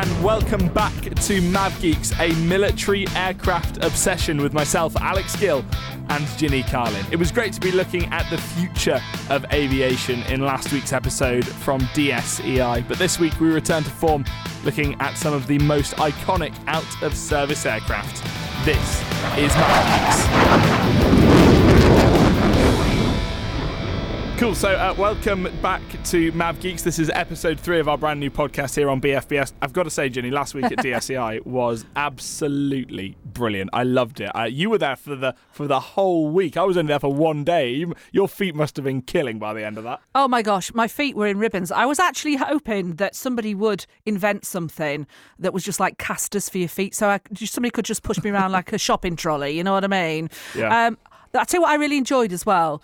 and welcome back to Mav Geeks, a military aircraft obsession with myself, Alex Gill, and Gini Carlin. It was great to be looking at the future of aviation in last week's episode from DSEI, but this week we return to form looking at some of the most iconic out of service aircraft. This is Mav Geeks. Cool. So, uh, welcome back to Mav Geeks. This is episode three of our brand new podcast here on BFBS. I've got to say, Gini, last week at DSEI was absolutely brilliant. I loved it. Uh, you were there for the for the whole week. I was only there for one day. You, your feet must have been killing by the end of that. Oh my gosh, my feet were in ribbons. I was actually hoping that somebody would invent something that was just like casters for your feet, so I, somebody could just push me around like a shopping trolley. You know what I mean? Yeah. Um, I tell you what, I really enjoyed as well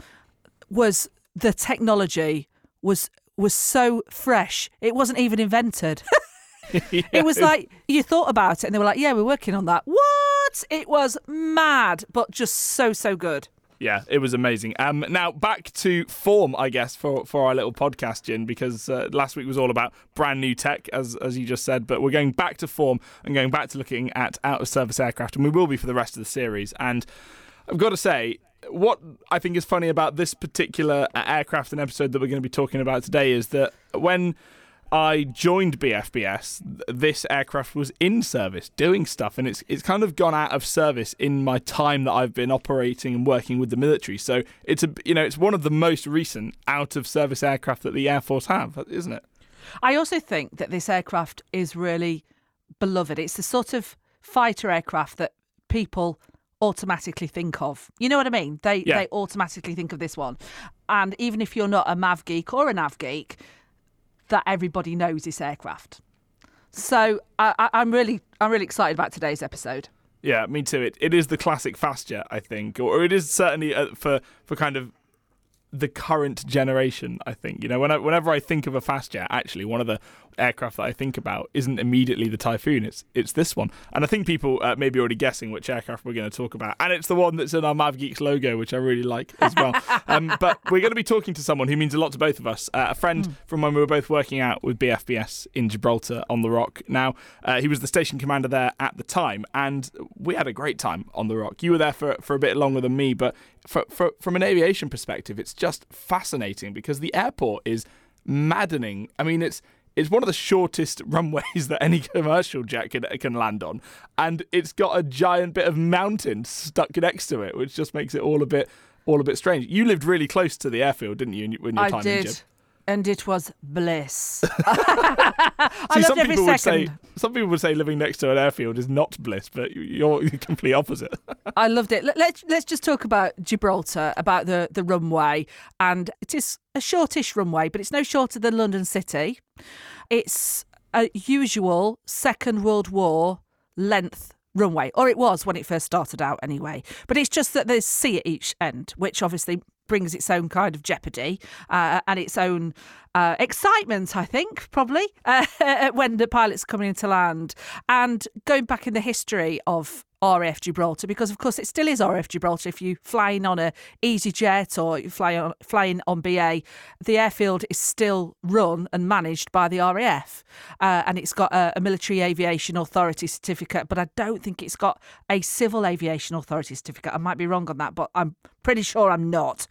was the technology was was so fresh. It wasn't even invented. Yeah. It was like you thought about it and they were like, "Yeah, we're working on that." What? It was mad, but just so so good. Yeah, it was amazing. Um, now back to form, I guess, for, for our little podcast, Jin, because uh, last week was all about brand new tech, as as you just said. But we're going back to form and going back to looking at out of service aircraft, and we will be for the rest of the series. And I've got to say, what I think is funny about this particular uh, aircraft and episode that we're going to be talking about today is that when I joined BFBS, this aircraft was in service doing stuff, and it's it's kind of gone out of service in my time that I've been operating and working with the military. So it's a you know it's one of the most recent out of service aircraft that the Air Force have, isn't it? I also think that this aircraft is really beloved. It's the sort of fighter aircraft that people automatically think of. You know what I mean? They Yeah. they automatically think of this one. And even if you're not a Mav geek or an Av geek, that everybody knows this aircraft. So I, I, I'm really I'm really excited about today's episode. Yeah, me too. It it is the classic fast jet, I think, or it is certainly uh, for for kind of the current generation. I think you know when I, whenever I think of a fast jet, actually one of the aircraft that I think about isn't immediately the Typhoon. It's it's this one, and I think people uh, may be already guessing which aircraft we're going to talk about, and it's the one that's in our Mav Geeks logo, which I really like as well. um, but we're going to be talking to someone who means a lot to both of us, uh, a friend from when we were both working out with BFBS in Gibraltar on the Rock. Now uh, he was the station commander there at the time, and we had a great time on the Rock. You were there for for a bit longer than me, but for, for, from an aviation perspective, it's just fascinating because the airport is maddening. I mean, it's it's one of the shortest runways that any commercial jet can, can land on, and it's got a giant bit of mountain stuck next to it, which just makes it all a bit all a bit strange. You lived really close to the airfield, didn't you? in- When your I time in did. And it was bliss. I See, loved some every people second. would say some people would say living next to an airfield is not bliss, but you're the complete opposite. I loved it. Let, let's let's just talk about Gibraltar, about the the runway, and it is a shortish runway, but it's no shorter than London City. It's a usual Second World War length runway, or it was when it first started out, anyway. But it's just that there's sea at each end, which obviously brings its own kind of jeopardy uh, and its own uh, excitement, I think, probably, uh, when the pilot's coming into land. And going back in the history of RAF Gibraltar, because of course it still is RAF Gibraltar. If you flying on a EasyJet or you fly on, flying on BA, the airfield is still run and managed by the RAF, uh, and it's got a, a military aviation authority certificate. But I don't think it's got a civil aviation authority certificate. I might be wrong on that, but I'm pretty sure I'm not.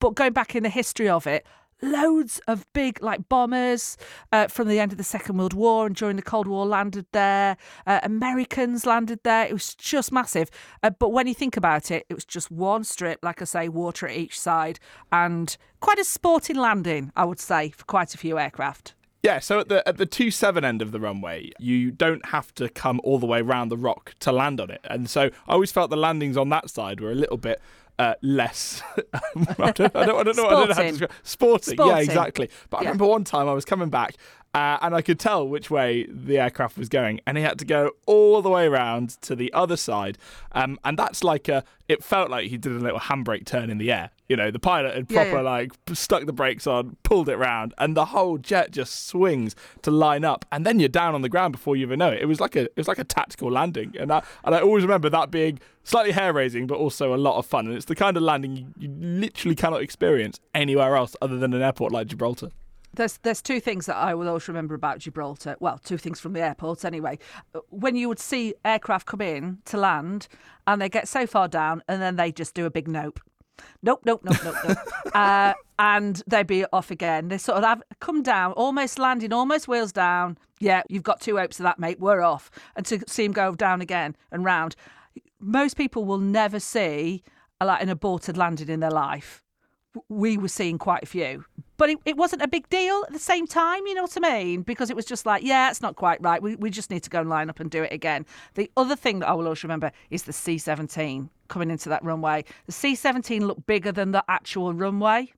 But going back in the history of it, loads of big like bombers uh, from the end of the Second World War and during the Cold War landed there. Uh, Americans landed there. It was just massive. Uh, but when you think about it, it was just one strip, like I say, water at each side, and quite a sporting landing, I would say, for quite a few aircraft. Yeah, so at the at the two seven end of the runway, you don't have to come all the way around the rock to land on it, and so I always felt the landings on that side were a little bit uh, less. I, don't, I, don't, I don't know. I don't know how to Sporting. describe sporting. Yeah, exactly. But I Yeah. remember one time I was coming back. Uh, and I could tell which way the aircraft was going, and he had to go all the way around to the other side. Um, and that's like a. It felt like he did a little handbrake turn in the air. You know, the pilot had Yeah, proper yeah. like stuck the brakes on, pulled it round, and the whole jet just swings to line up, and then you're down on the ground before you even know it. It was like a it was like a tactical landing, and I and I always remember that being slightly hair raising, but also a lot of fun. And it's the kind of landing you, you literally cannot experience anywhere else other than an airport like Gibraltar. There's there's two things that I will always remember about Gibraltar. Well, two things from the airport anyway. When you would see aircraft come in to land, and they get so far down, and then they just do a big nope. Nope, nope, nope, nope, nope. uh, and they'd be off again. They sort of have come down, almost landing, almost wheels down. Yeah, you've got two hopes of that, mate. We're off. And to see him go down again and round. Most people will never see like an aborted landing in their life we were seeing quite a few. But it, it wasn't a big deal at the same time, you know what I mean? Because it was just like, yeah, it's not quite right. We, we just need to go and line up and do it again. The other thing that I will always remember is the C 17 coming into that runway. The C 17 looked bigger than the actual runway.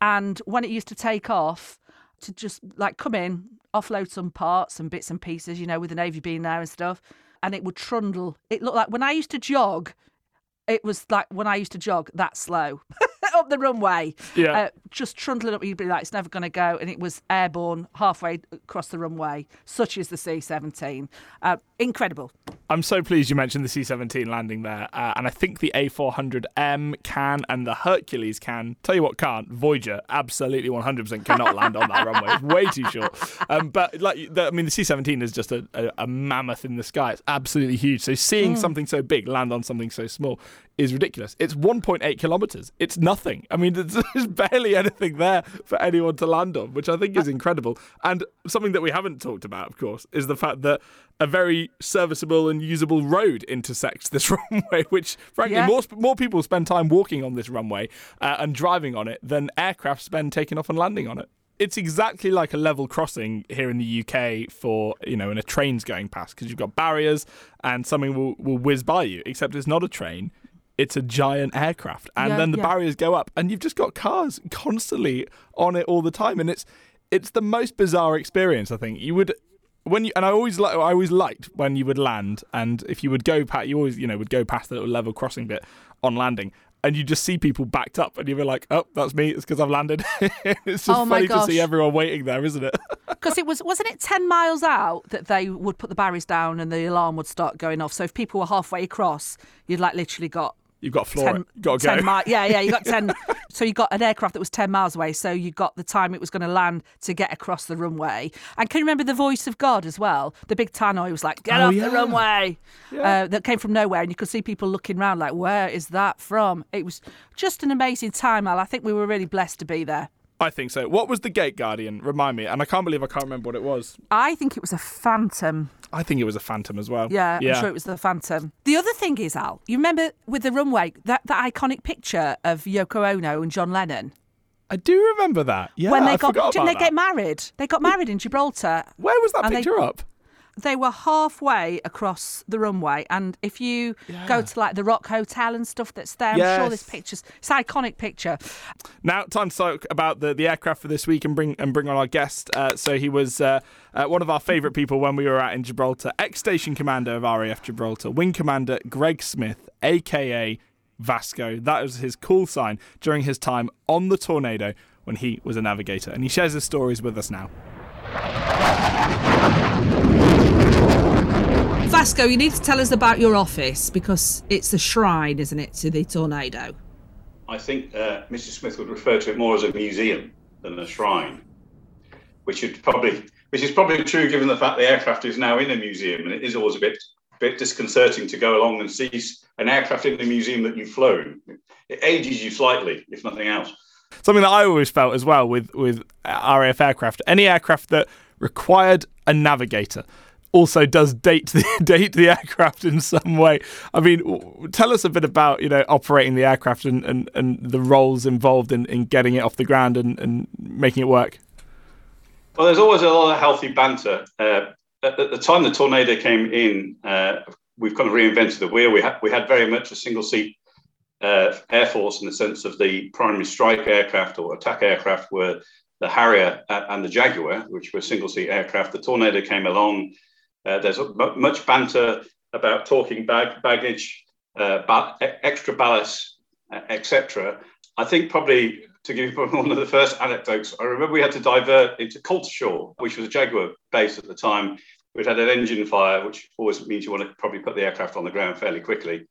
And when it used to take off, to just like come in, offload some parts and bits and pieces, you know, with the Navy being there and stuff, and it would trundle. It looked like when I used to jog, it was like when I used to jog that slow. up the runway. Yeah. Uh, just trundling up, you'd be like, it's never going to go. And it was airborne halfway across the runway, such as the C 17. Uh, incredible. I'm so pleased you mentioned the C 17 landing there. Uh, and I think the A400M can and the Hercules can. Tell you what, can't. Voyager absolutely 100% cannot land on that runway. It's way too short. Um, but, like, the, I mean, the C 17 is just a, a, a, mammoth in the sky. It's absolutely huge. So seeing mm. something so big land on something so small is ridiculous. It's 1.8 kilometers. It's nothing. I mean, there's barely anything there for anyone to land on, which I think is incredible. And something that we haven't talked about, of course, is the fact that a very serviceable and usable road intersects this runway, which, frankly, yeah. more more people spend time walking on this runway uh, and driving on it than aircraft spend taking off and landing on it it's exactly like a level crossing here in the UK for you know, when a train's going past because you've got barriers and something will will whiz by you. Except it's not a train; it's a giant aircraft, and yeah, then the yeah. barriers go up, and you've just got cars constantly on it all the time, and it's it's the most bizarre experience. I think you would when you and I always like I always liked when you would land, and if you would go past, you always you know would go past the little level crossing bit on landing, and you just see people backed up, and you'd be like, "Oh, that's me. It's because I've landed." it's just oh funny gosh. to see everyone waiting there, isn't it? Because it was wasn't it ten miles out that they would put the barriers down and the alarm would start going off. So if people were halfway across, you'd like literally got You've got floor ten, it. Got to go. Mi- yeah, yeah. You got ten. so you got an aircraft that was ten miles away. So you got the time it was going to land to get across the runway. And can you remember the voice of God as well? The big tannoy was like, "Get oh, off yeah. the runway." Yeah. Uh, that came from nowhere, and you could see people looking around like, "Where is that from?" It was just an amazing time, Al. I think we were really blessed to be there. I think so. What was the Gate Guardian? Remind me. And I can't believe I can't remember what it was. I think it was a Phantom. I think it was a Phantom as well. Yeah, yeah. I'm sure it was the Phantom. The other thing is, Al, you remember with the runway, that, that iconic picture of Yoko Ono and John Lennon? I do remember that. Yeah, when they I got, didn't they that. get married? They got married in Gibraltar. Where was that picture they, up? They were halfway across the runway, and if you yeah. go to like the Rock Hotel and stuff that's there, yes. I'm sure this picture's it's an iconic picture. Now, time to talk about the, the aircraft for this week and bring and bring on our guest. Uh, so he was uh, uh, one of our favourite people when we were out in Gibraltar, ex station commander of RAF Gibraltar, Wing Commander Greg Smith, aka Vasco. That was his call sign during his time on the Tornado when he was a navigator, and he shares his stories with us now. Vasco, you need to tell us about your office because it's a shrine, isn't it, to the tornado? I think uh, Mrs. Smith would refer to it more as a museum than a shrine, which would probably, which is probably true given the fact the aircraft is now in a museum, and it is always a bit, bit disconcerting to go along and see an aircraft in a museum that you've flown. It ages you slightly, if nothing else. Something that I always felt as well with with RAF aircraft, any aircraft that required a navigator also does date the date the aircraft in some way. I mean, tell us a bit about you know operating the aircraft and, and, and the roles involved in, in getting it off the ground and, and making it work. Well, there's always a lot of healthy banter. Uh, at, the time the tornado came in, uh, we've kind of reinvented the wheel. We had we had very much a single seat uh, air force in the sense of the primary strike aircraft or attack aircraft were the Harrier and the Jaguar, which were single seat aircraft. The tornado came along uh, there's much banter about talking bag, baggage, uh, ba- extra ballast, etc. I think probably to give you one of the first anecdotes, I remember we had to divert into Coltishall, which was a Jaguar base at the time. We'd had an engine fire, which always means you want to probably put the aircraft on the ground fairly quickly.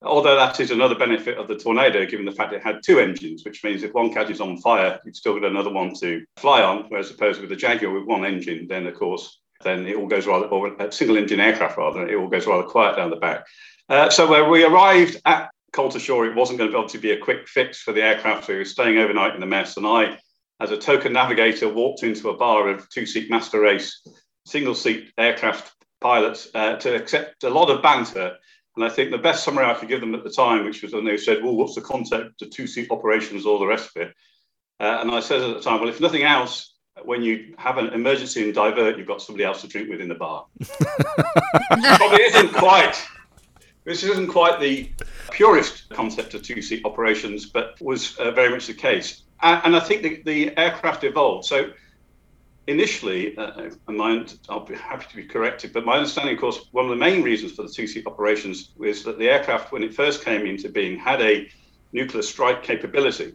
Although that is another benefit of the Tornado, given the fact it had two engines, which means if one catches on fire, you've still got another one to fly on. Whereas opposed with the Jaguar with one engine, then of course, then it all goes rather, or a single engine aircraft rather, it all goes rather quiet down the back. Uh, so where we arrived at Coltishall, it wasn't going to be obviously be a quick fix for the aircraft. We were staying overnight in the mess, and I, as a token navigator, walked into a bar of two-seat master race, single-seat aircraft pilots uh, to accept a lot of banter. And I think the best summary I could give them at the time, which was when they said, "Well, what's the concept of two-seat operations, all the rest of it?" Uh, and I said at the time, "Well, if nothing else, when you have an emergency and divert, you've got somebody else to drink with in the bar." Probably isn't quite. This isn't quite the purest concept of two-seat operations, but was uh, very much the case. And, and I think the, the aircraft evolved. So initially, uh, my, I'll be happy to be corrected, but my understanding, of course, one of the main reasons for the two-seat operations was that the aircraft, when it first came into being, had a nuclear strike capability.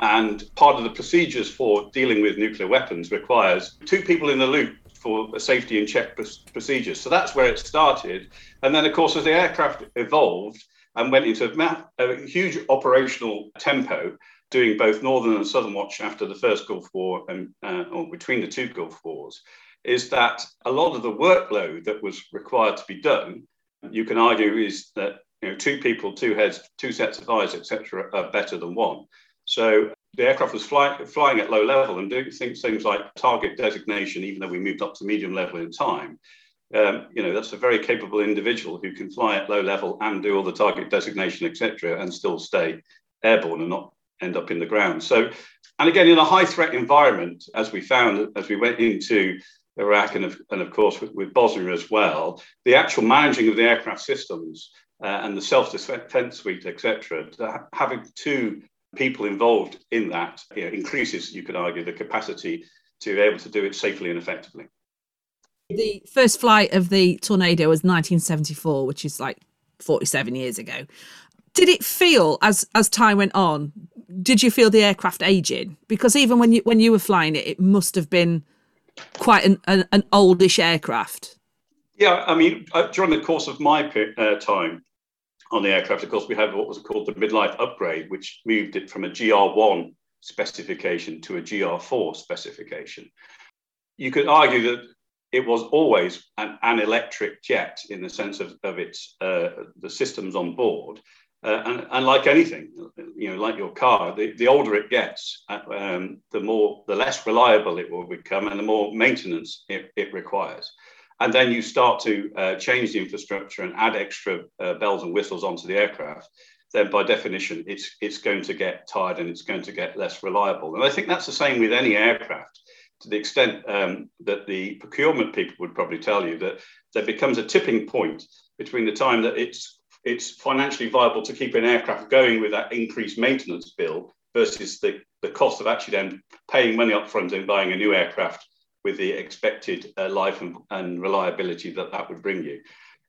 And part of the procedures for dealing with nuclear weapons requires two people in the loop for safety and check procedures. So that's where it started. And then, of course, as the aircraft evolved and went into a, huge operational tempo, doing both Northern and Southern Watch after the first Gulf War and uh, or between the two Gulf Wars, is that a lot of the workload that was required to be done, you can argue, is that you know two people, two heads, two sets of eyes, etc., are better than one. So the aircraft was fly, flying at low level and doing things, things like target designation, even though we moved up to medium level in time. Um, you know, that's a very capable individual who can fly at low level and do all the target designation, etc., and still stay airborne and not end up in the ground. So, and again, in a high threat environment, as we found as we went into Iraq and of, and of course with, with Bosnia as well, the actual managing of the aircraft systems uh, and the self defense suite, etc., having two people involved in that you know, increases, you could argue, the capacity to be able to do it safely and effectively. The first flight of the Tornado was 1974, which is like 47 years ago. Did it feel as as time went on did you feel the aircraft aging? Because even when you when you were flying it, it must have been quite an, an, an oldish aircraft. Yeah, I mean, uh, during the course of my uh, time on the aircraft, of course, we had what was called the midlife upgrade, which moved it from a GR1 specification to a GR4 specification. You could argue that it was always an, an electric jet in the sense of, of its uh, the systems on board, uh, and, and, like anything, you know, like your car, the, the older it gets, uh, um, the more, the less reliable it will become, and the more maintenance it, it requires. And then you start to uh, change the infrastructure and add extra uh, bells and whistles onto the aircraft. Then, by definition, it's it's going to get tired and it's going to get less reliable. And I think that's the same with any aircraft. To the extent um, that the procurement people would probably tell you that there becomes a tipping point between the time that it's it's financially viable to keep an aircraft going with that increased maintenance bill versus the, the cost of actually then paying money up front and buying a new aircraft with the expected uh, life and, and, reliability that that would bring you.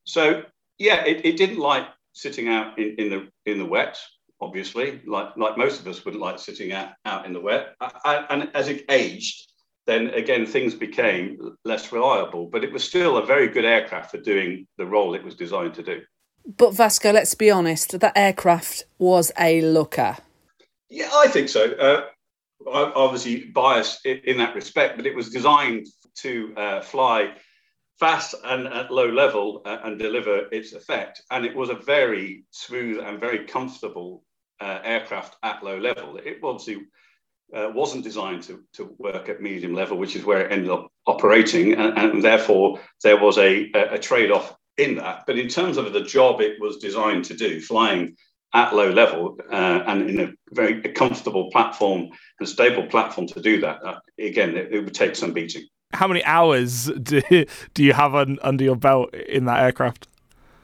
So yeah, it, it didn't like sitting out in, in the in the wet, obviously, like like most of us wouldn't like sitting out, out in the wet. I, and as it aged, then again things became less reliable. But it was still a very good aircraft for doing the role it was designed to do. But Vasco, let's be honest, that aircraft was a looker. Yeah, I think so. Uh, obviously biased in that respect, but it was designed to uh, fly fast and at low level uh, and deliver its effect. And it was a very smooth and very comfortable uh, aircraft at low level. It obviously uh, wasn't designed to, to work at medium level, which is where it ended up operating. And, and therefore, there was a, a trade off in that. But in terms of the job it was designed to do, flying at low level uh, and in a very comfortable platform and stable platform to do that, uh, again, it, it, would take some beating. How many hours do, do you have on, under your belt in that aircraft?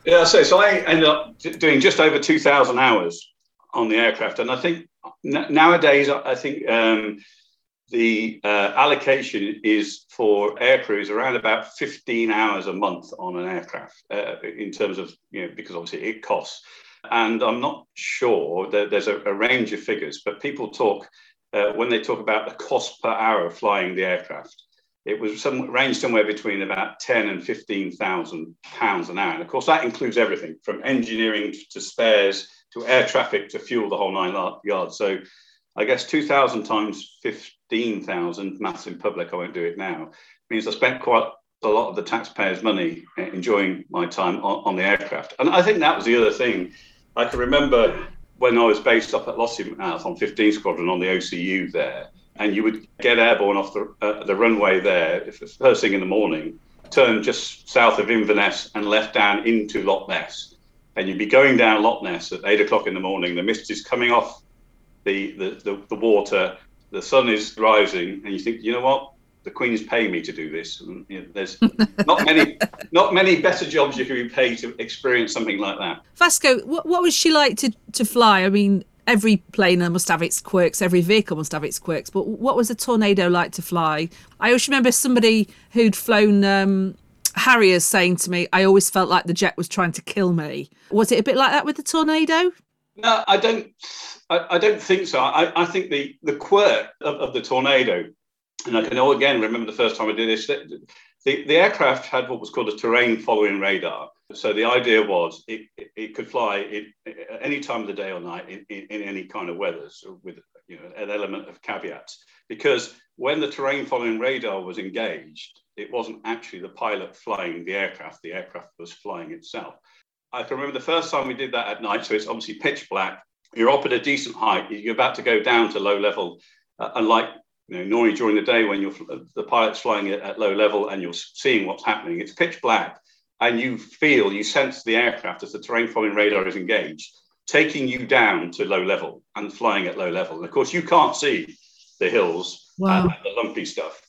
Yeah, so, so I ended up doing just over 2,000 hours on the aircraft. And I think n- nowadays, I think um, the uh, allocation is for air crews around about 15 hours a month on an aircraft uh, in terms of, you know, because obviously it costs. And I'm not sure that there's a, a range of figures, but people talk, uh, when they talk about the cost per hour of flying the aircraft, it was some ranged somewhere between about 10 and 15,000 pounds an hour. And of course, that includes everything from engineering to spares to air traffic to fuel the whole nine yards. So I guess 2,000 times 15,000, maths in public, I won't do it now, means I spent quite a lot of the taxpayers' money enjoying my time on, on the aircraft. And I think that was the other thing. I can remember when I was based up at Lossiemouth on 15 Squadron on the OCU there, and you would get airborne off the, uh, the runway there If first thing in the morning, turn just south of Inverness and left down into Loch Ness. And you'd be going down Loch Ness at eight o'clock in the morning. The mist is coming off the, the, the, the water, the sun is rising, and you think, you know what? The Queen's paying me to do this. And, you know, there's not many, not many better jobs you can be paid to experience something like that. Vasco, what, what was she like to, to fly? I mean, every plane must have its quirks, every vehicle must have its quirks. But what was a tornado like to fly? I always remember somebody who'd flown um, Harriers saying to me, "I always felt like the jet was trying to kill me." Was it a bit like that with the tornado? No, I don't. I, I don't think so. I, I think the the quirk of, of the tornado and I can all again remember the first time I did this. The, the aircraft had what was called a terrain following radar. So the idea was it, it, it could fly it, any time of the day or night in, in, in, any kind of weather, so with you know an element of caveats. Because when the terrain following radar was engaged, it wasn't actually the pilot flying the aircraft; the aircraft was flying itself. I can remember the first time we did that at night. So it's obviously pitch black. You're up at a decent height. You're about to go down to low level, uh, unlike you know, normally during the day when you're the pilot's flying at, at low level and you're seeing what's happening, it's pitch black, and you feel, you sense the aircraft as the terrain following radar is engaged, taking you down to low level and flying at low level. And of course, you can't see the hills wow. and the lumpy stuff.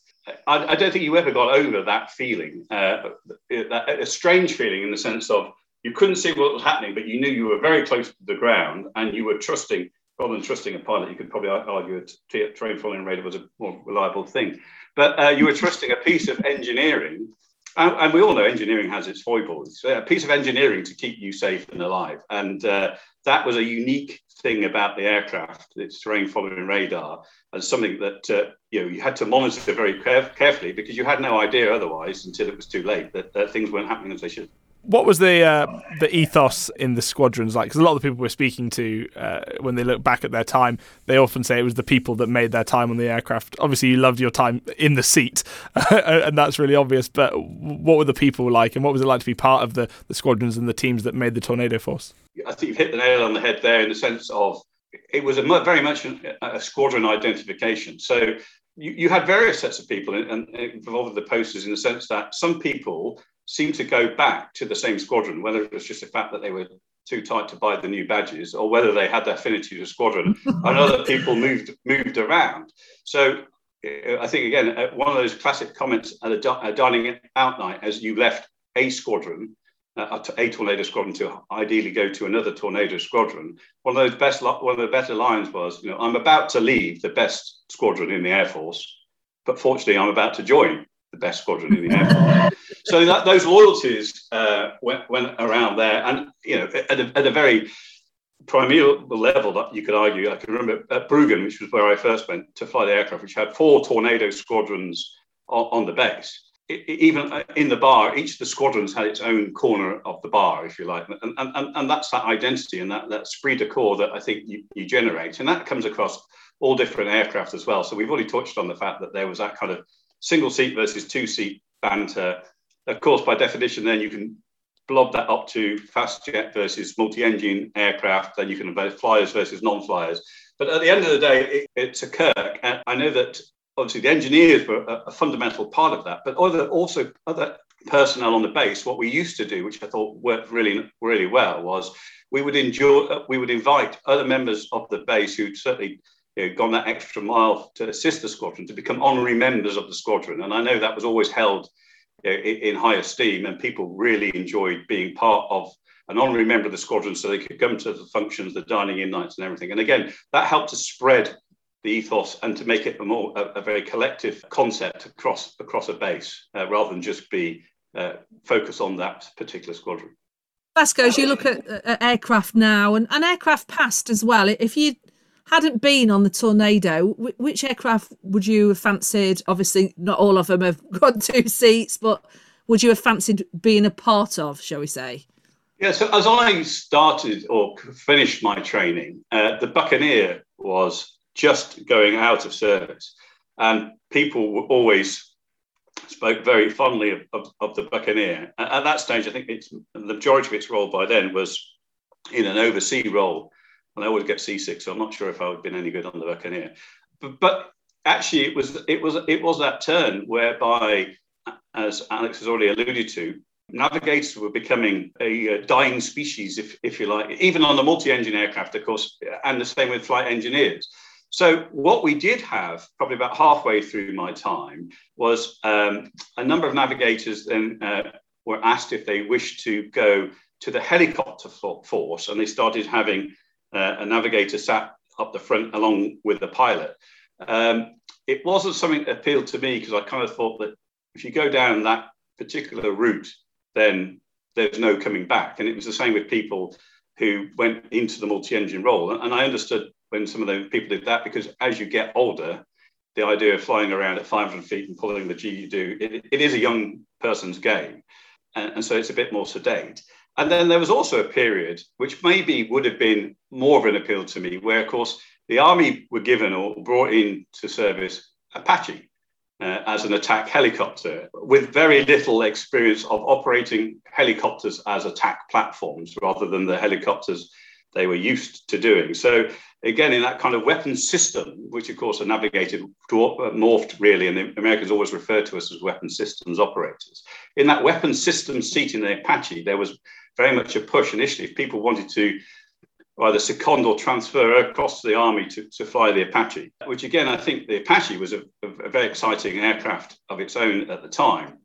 I, I, don't think you ever got over that feeling, uh, a strange feeling in the sense of you couldn't see what was happening, but you knew you were very close to the ground and you were trusting rather than trusting a pilot, you could probably argue a terrain following radar was a more reliable thing. But uh, you were trusting a piece of engineering, and, and, we all know engineering has its foibles. A piece of engineering to keep you safe and alive, and uh, that was a unique thing about the aircraft, its terrain following radar, and something that uh, you know you had to monitor very caref- carefully because you had no idea otherwise until it was too late that, that things weren't happening as they should what was the uh, the ethos in the squadrons like? Because a lot of the people we're speaking to, uh, when they look back at their time, they often say it was the people that made their time on the aircraft. Obviously, you loved your time in the seat, and that's really obvious. But what were the people like, and what was it like to be part of the, the squadrons and the teams that made the Tornado Force? I think you've hit the nail on the head there in the sense of it was a very much a, squadron identification. So you, you had various sets of people and involved in the posters in the sense that some people seemed to go back to the same squadron, whether it was just the fact that they were too tight to buy the new badges or whether they had affinity to squadron and other people moved moved around. So I think again uh, one of those classic comments at a, a dining out night as you left a squadron, uh, a tornado squadron to ideally go to another tornado squadron. One of those best one of the better lines was, you know, I'm about to leave the best squadron in the air force, but fortunately I'm about to join the best squadron in the air so that, those loyalties uh, went, went around there, and you know, at a, at a very primeval level that you could argue. I can remember at Bruggen, which was where I first went to fly the aircraft, which had four tornado squadrons on, on the base. Even uh, in the bar, each of the squadrons had its own corner of the bar, if you like, and, and, and that's that identity and that, that esprit de corps that I think you, you generate, and that comes across all different aircraft as well. So we've already touched on the fact that there was that kind of single seat versus two seat banter, of course, by definition, then you can blob that up to fast jet versus multi-engine aircraft. Then you can have flyers versus non-flyers. But at the end of the day, it, it's a Kirk, and I know that obviously the engineers were a, a fundamental part of that, but other also other personnel on the base. What we used to do, which I thought worked really really well, was we would we would invite other members of the base who certainly you know, gone that extra mile to assist the squadron to become honorary members of the squadron. And I know that was always held in high esteem, and people really enjoyed being part of an honorary member of the squadron so they could come to the functions, the dining in nights, and everything. And again, that helped to spread the ethos and to make it a more a, a very collective concept across across a base uh, rather than just be uh, focus on that particular squadron. Vasco, as you look at, at aircraft now and, and aircraft past as well, if you hadn't been on the Tornado, which aircraft would you have fancied? Obviously, not all of them have got two seats, but would you have fancied being a part of, shall we say? Yeah, so as I started or finished my training, uh, the Buccaneer was just going out of service. And people always spoke very fondly of, of, of the Buccaneer. At that stage, I think it's, the majority of its role by then was in an overseas role. And I always get seasick, so I'm not sure if I would have been any good on the Buccaneer. But, but actually, it was it was it was that turn whereby, as Alex has already alluded to, navigators were becoming a, dying species, if if you like, even on the multi-engine aircraft, of course, and the same with flight engineers. So what we did have, probably about halfway through my time, was um, a number of navigators then uh, were asked if they wished to go to the helicopter force, and they started having uh, a navigator sat up the front along with the pilot. Um, it wasn't something that appealed to me because I kind of thought that if you go down that particular route, then there's no coming back. And it was the same with people who went into the multi-engine role. And I understood when some of the people did that because as you get older, the idea of flying around at 500 feet and pulling the G you do, it, it is a young person's game. And, and so it's a bit more sedate. And then there was also a period which maybe would have been more of an appeal to me, where, of course, the army were given or brought into service Apache uh, as an attack helicopter with very little experience of operating helicopters as attack platforms rather than the helicopters they were used to doing. So again, in that kind of weapon system, which of course are navigated, uh, morphed really, and the Americans always refer to us as weapon systems operators. In that weapon system seat in the Apache, there was very much a push initially if people wanted to either second or transfer across the army to, to fly the Apache, which again, I think the Apache was a, a very exciting aircraft of its own at the time.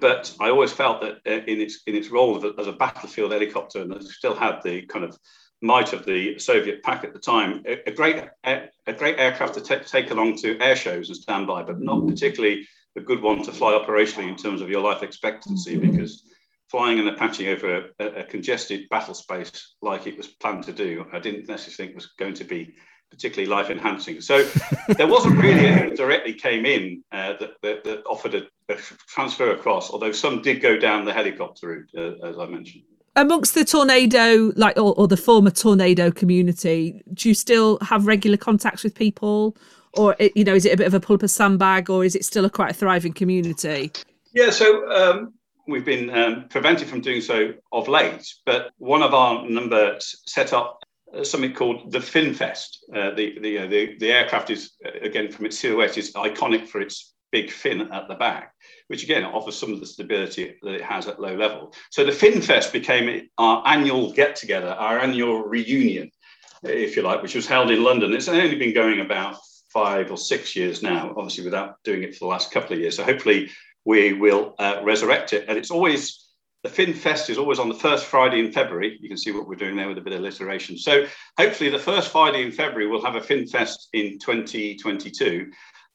But I always felt that uh, in its in its role as a battlefield helicopter, and it still had the kind of might of the Soviet pack at the time, a, great a great aircraft to t- take along to air shows and stand by, but not particularly a good one to fly operationally in terms of your life expectancy because flying an Apache over a, a, congested battle space like it was planned to do, I didn't necessarily think was going to be particularly life enhancing. So there wasn't really anything directly came in uh, that, that, that, offered a, transfer across, although some did go down the helicopter route, uh, as I mentioned. Amongst the tornado, like or, or the former tornado community, do you still have regular contacts with people, or you know, is it a bit of a pull up a sandbag, or is it still a quite a thriving community? Yeah, so um, we've been um, prevented from doing so of late, but one of our numbers set up uh, something called the FinFest. Uh, the, the, uh, the, the, aircraft is, uh, again, from its silhouette, is iconic for its big fin at the back, which again offers some of the stability that it has at low level. So the FinFest became our annual get together, our annual reunion, if you like, which was held in London. It's only been going about five or six years now, obviously without doing it for the last couple of years. So hopefully we will uh, resurrect it. And it's always, the Fin Fest is always on the first Friday in February. You can see what we're doing there with a bit of alliteration. So hopefully the first Friday in February, we'll have a Fin Fest in 2022.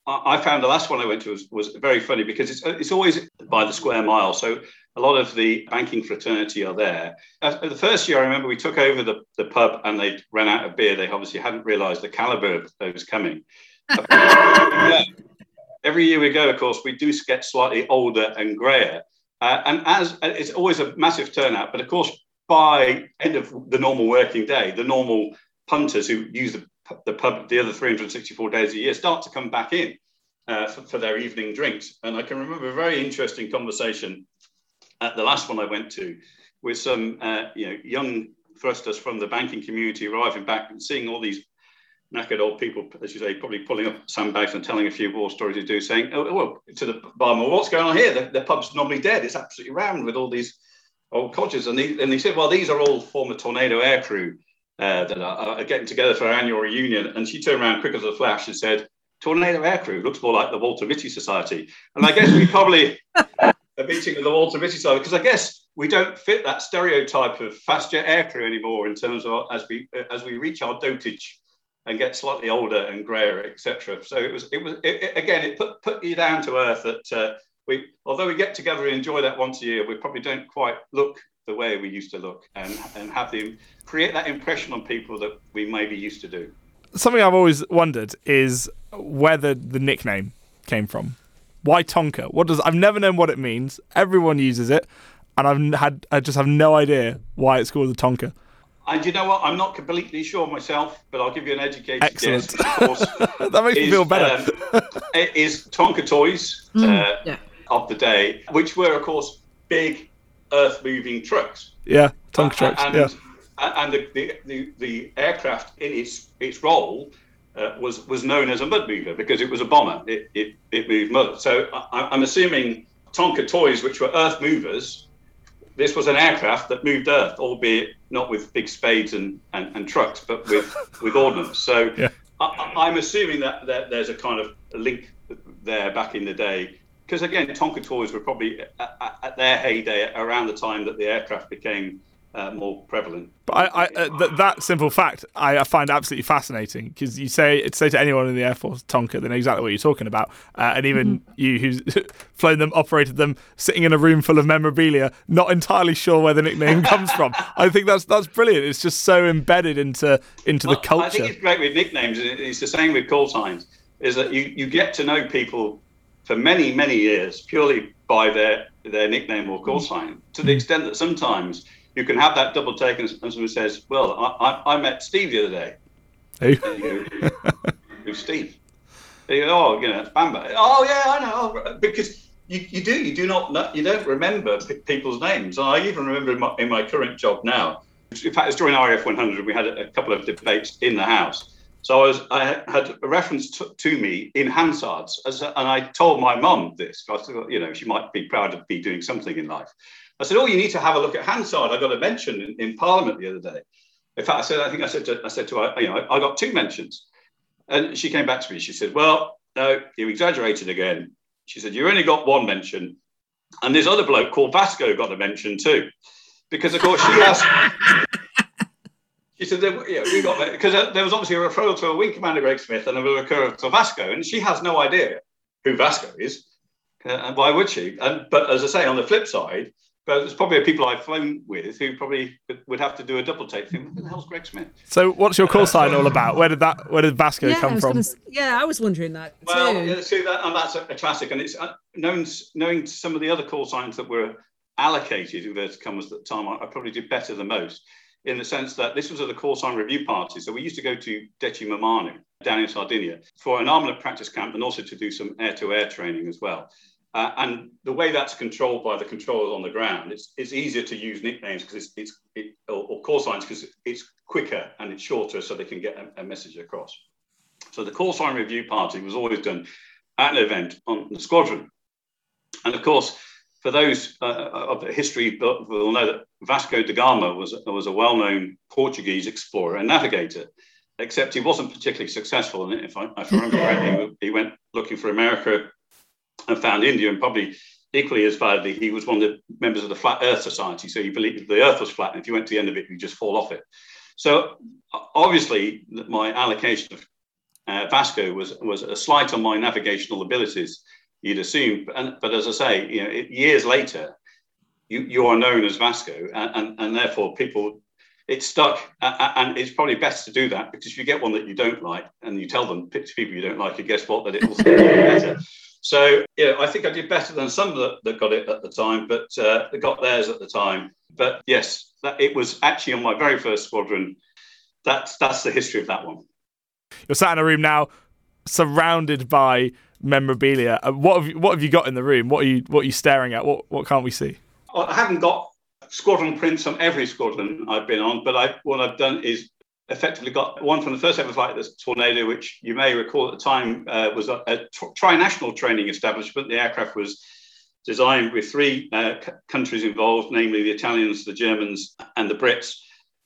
I found the last one I went to was, was very funny because it's, it's always by the square mile. So a lot of the banking fraternity are there. Uh, the first year, I remember we took over the, the pub and they ran out of beer. They obviously hadn't realized the caliber that was coming. every year we go, of course, we do get slightly older and grayer. Uh, and as it's always a massive turnout, but of course, by end of the normal working day, the normal punters who use the, the pub the other 364 days a year start to come back in uh, for, for, their evening drinks. And I can remember a very interesting conversation at the last one I went to with some uh, you know young thrusters from the banking community arriving back and seeing all these knackered old people, as you say, probably pulling up sandbags and telling a few war stories to do, saying, oh, well, to the barman, what's going on here? The, the, pub's normally dead. It's absolutely rammed with all these old cottages. And, and said, well, these are all former Tornado aircrew uh, that are, are, getting together for our annual reunion. And she turned around quick as a flash and said, Tornado aircrew looks more like the Walter Mitty Society. And I guess we probably a meeting of the Walter Mitty Society, because I guess we don't fit that stereotype of fast jet aircrew anymore in terms of as we as we reach our dotage and get slightly older and grayer, etc. So it was, it was it, it, again, it put put you down to earth that uh, we, although we get together and enjoy that once a year, we probably don't quite look the way we used to look and and have them create that impression on people that we maybe used to do. something I've always wondered is where the, the nickname came from. Why Tonka? What does I've never known what it means. Everyone uses it, and I've had I just have no idea why it's called the Tonka. And you know what? I'm not completely sure myself, but I'll give you an educated Excellent. guess. Of course, that makes me feel better. um, it is Tonka toys uh, yeah. of the day, which were, of course, big earth-moving trucks. yeah, Tonka trucks. and, yeah. and the, the, the, the aircraft in its its role uh, was was known as a mud mover because it was a bomber. It it, it moved mud. So I, I'm assuming Tonka toys, which were earth movers, this was an aircraft that moved earth, albeit not with big spades and, and, and trucks, but with with ordnance. So Yeah. I, I'm assuming that, that there's a kind of link there back in the day. Because again, Tonka toys were probably at, at- at their heyday around the time that the aircraft became uh, more prevalent. But I, I uh, th- that simple fact I, I find absolutely fascinating because you say say to anyone in the Air Force Tonka, they know exactly what you're talking about, uh, and even you who's flown them, operated them, sitting in a room full of memorabilia, not entirely sure where the nickname comes from. I think that's that's brilliant. It's just so embedded into into the culture. I think it's great with nicknames. and It's the same with call signs. Is that you, you get to know people for many many years purely by their their nickname or call mm. sign. To the mm. extent that sometimes you can have that double take and and someone says, "Well, I, I, I met Steve the other day." And you Steve? You go, oh, you know, it's Bamba. Oh yeah, I know. Oh, because you, you do you do not know, you don't remember p- people's names. And I even remember in my, in my current job now. In fact, it's during RAF 100 we had a, a couple of debates in the house. So I was I had a reference to, to me in Hansard's, as a, and I told my mum this. I thought, you know, she might be proud of me doing something in life. I said, oh, you need to have a look at Hansard. I got a mention in, in Parliament the other day. In fact, I said, I think I said to, I said to her, you know, I, got two mentions. And she came back to me. She said, Well, no, you exaggerated again. She said, You only got one mention. And this other bloke called Vasco got a mention too. Because, of course, she asked. She said, yeah, we got because there was obviously a referral to a wing commander, Greg Smith, and a referral to Vasco, and she has no idea who Vasco is, uh, and why would she? And but as I say, on the flip side, but there's probably people I've flown with who probably would- would have to do a double take. Think, who the hell's Greg Smith? So, what's your call sign all about? Where did that? Where did Vasco yeah, come from? gonna yeah, I was wondering that Well, too. yeah, see that, and that's a, a classic, and it's uh, known knowing some of the other call signs that were allocated inverted commas at the time. I, I probably did better than most, in the sense that this was at the sign review party. So we used to go to Decimomannu down in Sardinia for an armament practice camp, and also to do some air-to-air training as well. Uh, and the way that's controlled by the controllers on the ground, it's, it's easier to use nicknames because it's, it's it, or, or call signs because it's quicker and it's shorter, so they can get a, a message across. So the call sign review party was always done at an event on the squadron. And of course, for those uh, of the history will know that Vasco da Gama was, was a well-known Portuguese explorer and navigator, except he wasn't particularly successful. And if I, if I remember correctly, he went looking for America and found India, and probably equally as badly, he was one of the members of the Flat Earth Society. So he believed the Earth was flat, and if you went to the end of it, you just fall off it. So obviously, my allocation of uh, Vasco was was a slight on my navigational abilities. You'd assume, and, but as I say, you know, it, years later, you, you are known as Vasco, and, and, and therefore people, it's stuck. Uh, and it's probably best to do that because if you get one that you don't like and you tell them to people you don't like, it guess what, that it will get better. So, yeah, I think I did better than some that, that got it at the time, but uh, they got theirs at the time. But yes, that, it was actually on my very first squadron. That's that's the history of that one. You're sat in a room now, surrounded by memorabilia. Uh, what have you, what have you got in the room? What are you what are you staring at? What what can't we see? I haven't got squadron prints on every squadron I've been on, but I, what I've done is effectively got one from the first ever flight, this Tornado, which you may recall at the time uh, was a, a tri-national training establishment. The aircraft was designed with three uh, c- countries involved, namely the Italians, the Germans, and the Brits.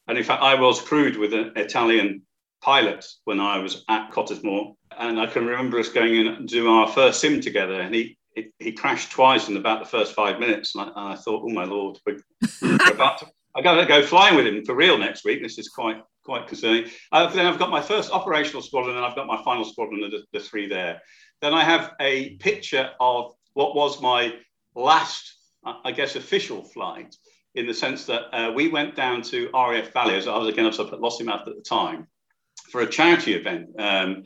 And in fact, I was crewed with an Italian pilot when I was at Cottesmore. And I can remember us going in and doing our first sim together. And he, he, he crashed twice in about the first five minutes. And I, and I thought, oh my Lord, we're, we're about to, I got to go flying with him for real next week. This is quite quite concerning. Uh, then I've got my first operational squadron, and I've got my final squadron of the, the three there. Then I have a picture of what was my last, I guess, official flight, in the sense that uh, we went down to RAF Valley. As I was again, I was up at Lossiemouth at the time, for a charity event. Um,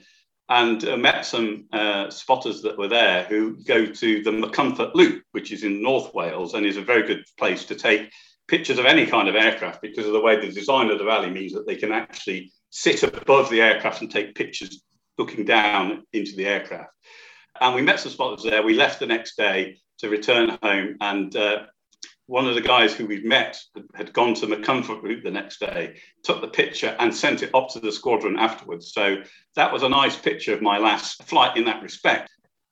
and uh, met some uh, spotters that were there who go to the Machynlleth Loop, which is in North Wales and is a very good place to take pictures of any kind of aircraft because of the way the design of the valley means that they can actually sit above the aircraft and take pictures looking down into the aircraft. And we met some spotters there. We left the next day to return home, and uh, one of the guys who we'd met had gone to the comfort route the next day, took the picture and sent it up to the squadron afterwards. So that was a nice picture of my last flight in that respect.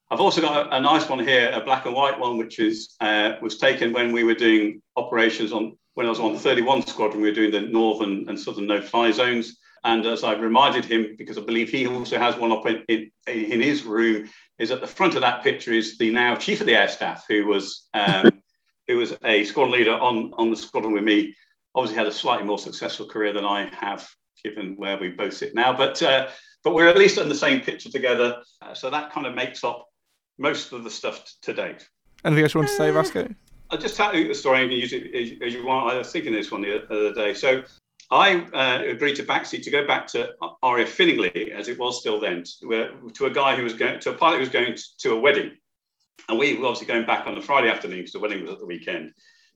I've also got a, a nice one here, a black and white one, which is uh, was taken when we were doing operations on when I was on the 31 Squadron. We were doing the northern and southern no-fly zones. And as I reminded him, because I believe he also has one up in, in, in, his room, is at the front of that picture is the now chief of the air staff, who was um, who was a squadron leader on, on the squadron with me, obviously had a slightly more successful career than I have, given where we both sit now. But uh, but we're at least in the same picture together, uh, so that kind of makes up most of the stuff t- to date. Anything else you want to say, Vasco? I'll just tell you the story and use it as you want. I was thinking this one the other day. So I uh, agreed to backseat to go back to RAF Finningley, as it was still then, to, to a guy who was going to a pilot who was going to a wedding. And we were obviously going back on the Friday afternoon because the wedding was at the weekend.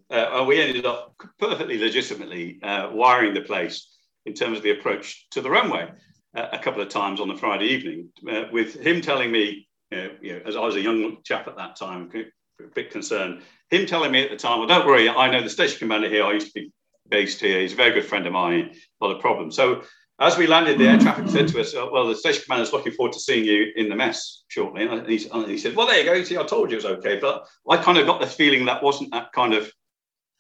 Uh, and we ended up perfectly legitimately uh, wiring the place in terms of the approach to the runway uh, a couple of times on the Friday evening, uh, with him telling me, you know, as I was a young chap at that time, a bit concerned, him telling me at the time, well, don't worry, I know the station commander here. I used to be based here. He's a very good friend of mine, not a problem. So as we landed, the air traffic said to us, oh, "Well, the station commander is looking forward to seeing you in the mess shortly." And he, and he, said, "Well, there you go. See, I told you it was okay." But I kind of got the feeling that wasn't that kind of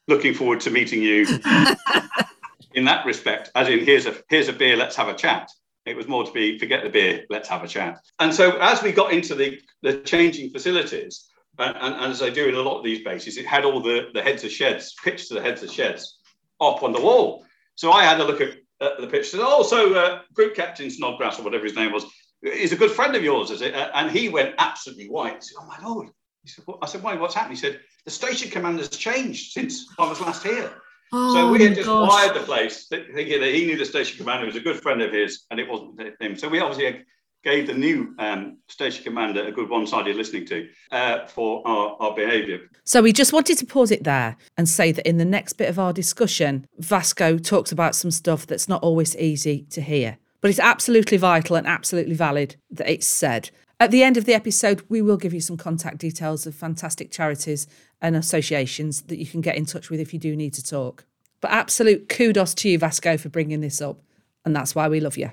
looking forward to meeting you in that respect. As in, here's a here's a beer, let's have a chat. It was more to be forget the beer, let's have a chat. And so as we got into the the changing facilities, and, and as I do in a lot of these bases, it had all the the heads of sheds, pitched to the heads of sheds, up on the wall. So I had a look at at the pitch said, "Oh, so uh, group captain Snodgrass or whatever his name was is a good friend of yours, is it?" And he went absolutely white. Said, "Oh my lord!" He said, I said, "Why? What's happened?" He said, "The station commander's changed since I was last here." Oh, so we had just gosh. wired the place thinking that he knew the station commander was a good friend of his, and it wasn't him. So we obviously gave the new um, station commander a good one-sided listening to uh, for our, our behaviour. So we just wanted to pause it there and say that in the next bit of our discussion, Vasco talks about some stuff that's not always easy to hear, but it's absolutely vital and absolutely valid that it's said. At the end of the episode, we will give you some contact details of fantastic charities and associations that you can get in touch with if you do need to talk. But absolute kudos to you, Vasco, for bringing this up. And that's why we love you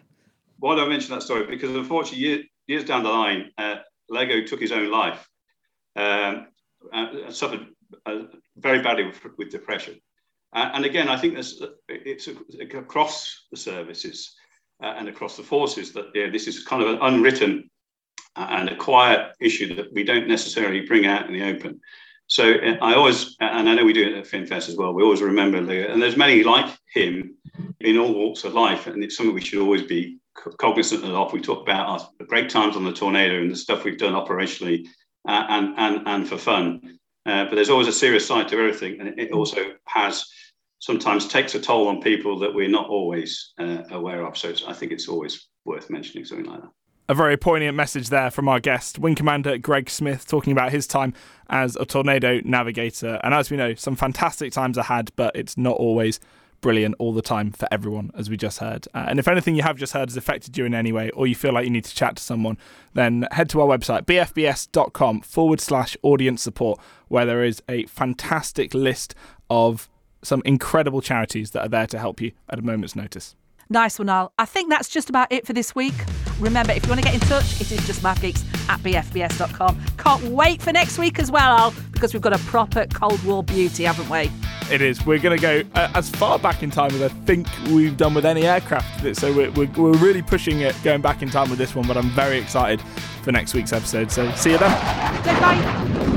why do I mention that story? Because unfortunately, year, years down the line, uh, Lego took his own life, um, and suffered uh, very badly with, with depression. Uh, and again, I think it's across the services uh, and across the forces that this is kind of an unwritten and a quiet issue that we don't necessarily bring out in the open. So uh, I always, and I know we do it at FinFest as well, we always remember Leo, and there's many like him in all walks of life, and it's something we should always be cognizant of. We talk about our great times on the tornado and the stuff we've done operationally uh, and, and, and for fun. Uh, but there's always a serious side to everything. And it also has sometimes takes a toll on people that we're not always uh, aware of. So I think it's always worth mentioning something like that. A very poignant message there from our guest, Wing Commander Greg Smith, talking about his time as a tornado navigator. And as we know, some fantastic times are had, but it's not always brilliant all the time for everyone, as we just heard. Uh, and if anything you have just heard has affected you in any way, or you feel like you need to chat to someone, then head to our website, bfbs.com forward slash audience support, where there is a fantastic list of some incredible charities that are there to help you at a moment's notice. Nice one, Al. I think that's just about it for this week. Remember, if you want to get in touch, it is just mavgeeks at bfbs.com. Can't wait for next week as well, Al, because we've got a proper Cold War beauty, haven't we? It is. We're going to go uh, as far back in time as I think we've done with any aircraft. So we're, we're, we're really pushing it, going back in time with this one, but I'm very excited for next week's episode. So see you then. Bye.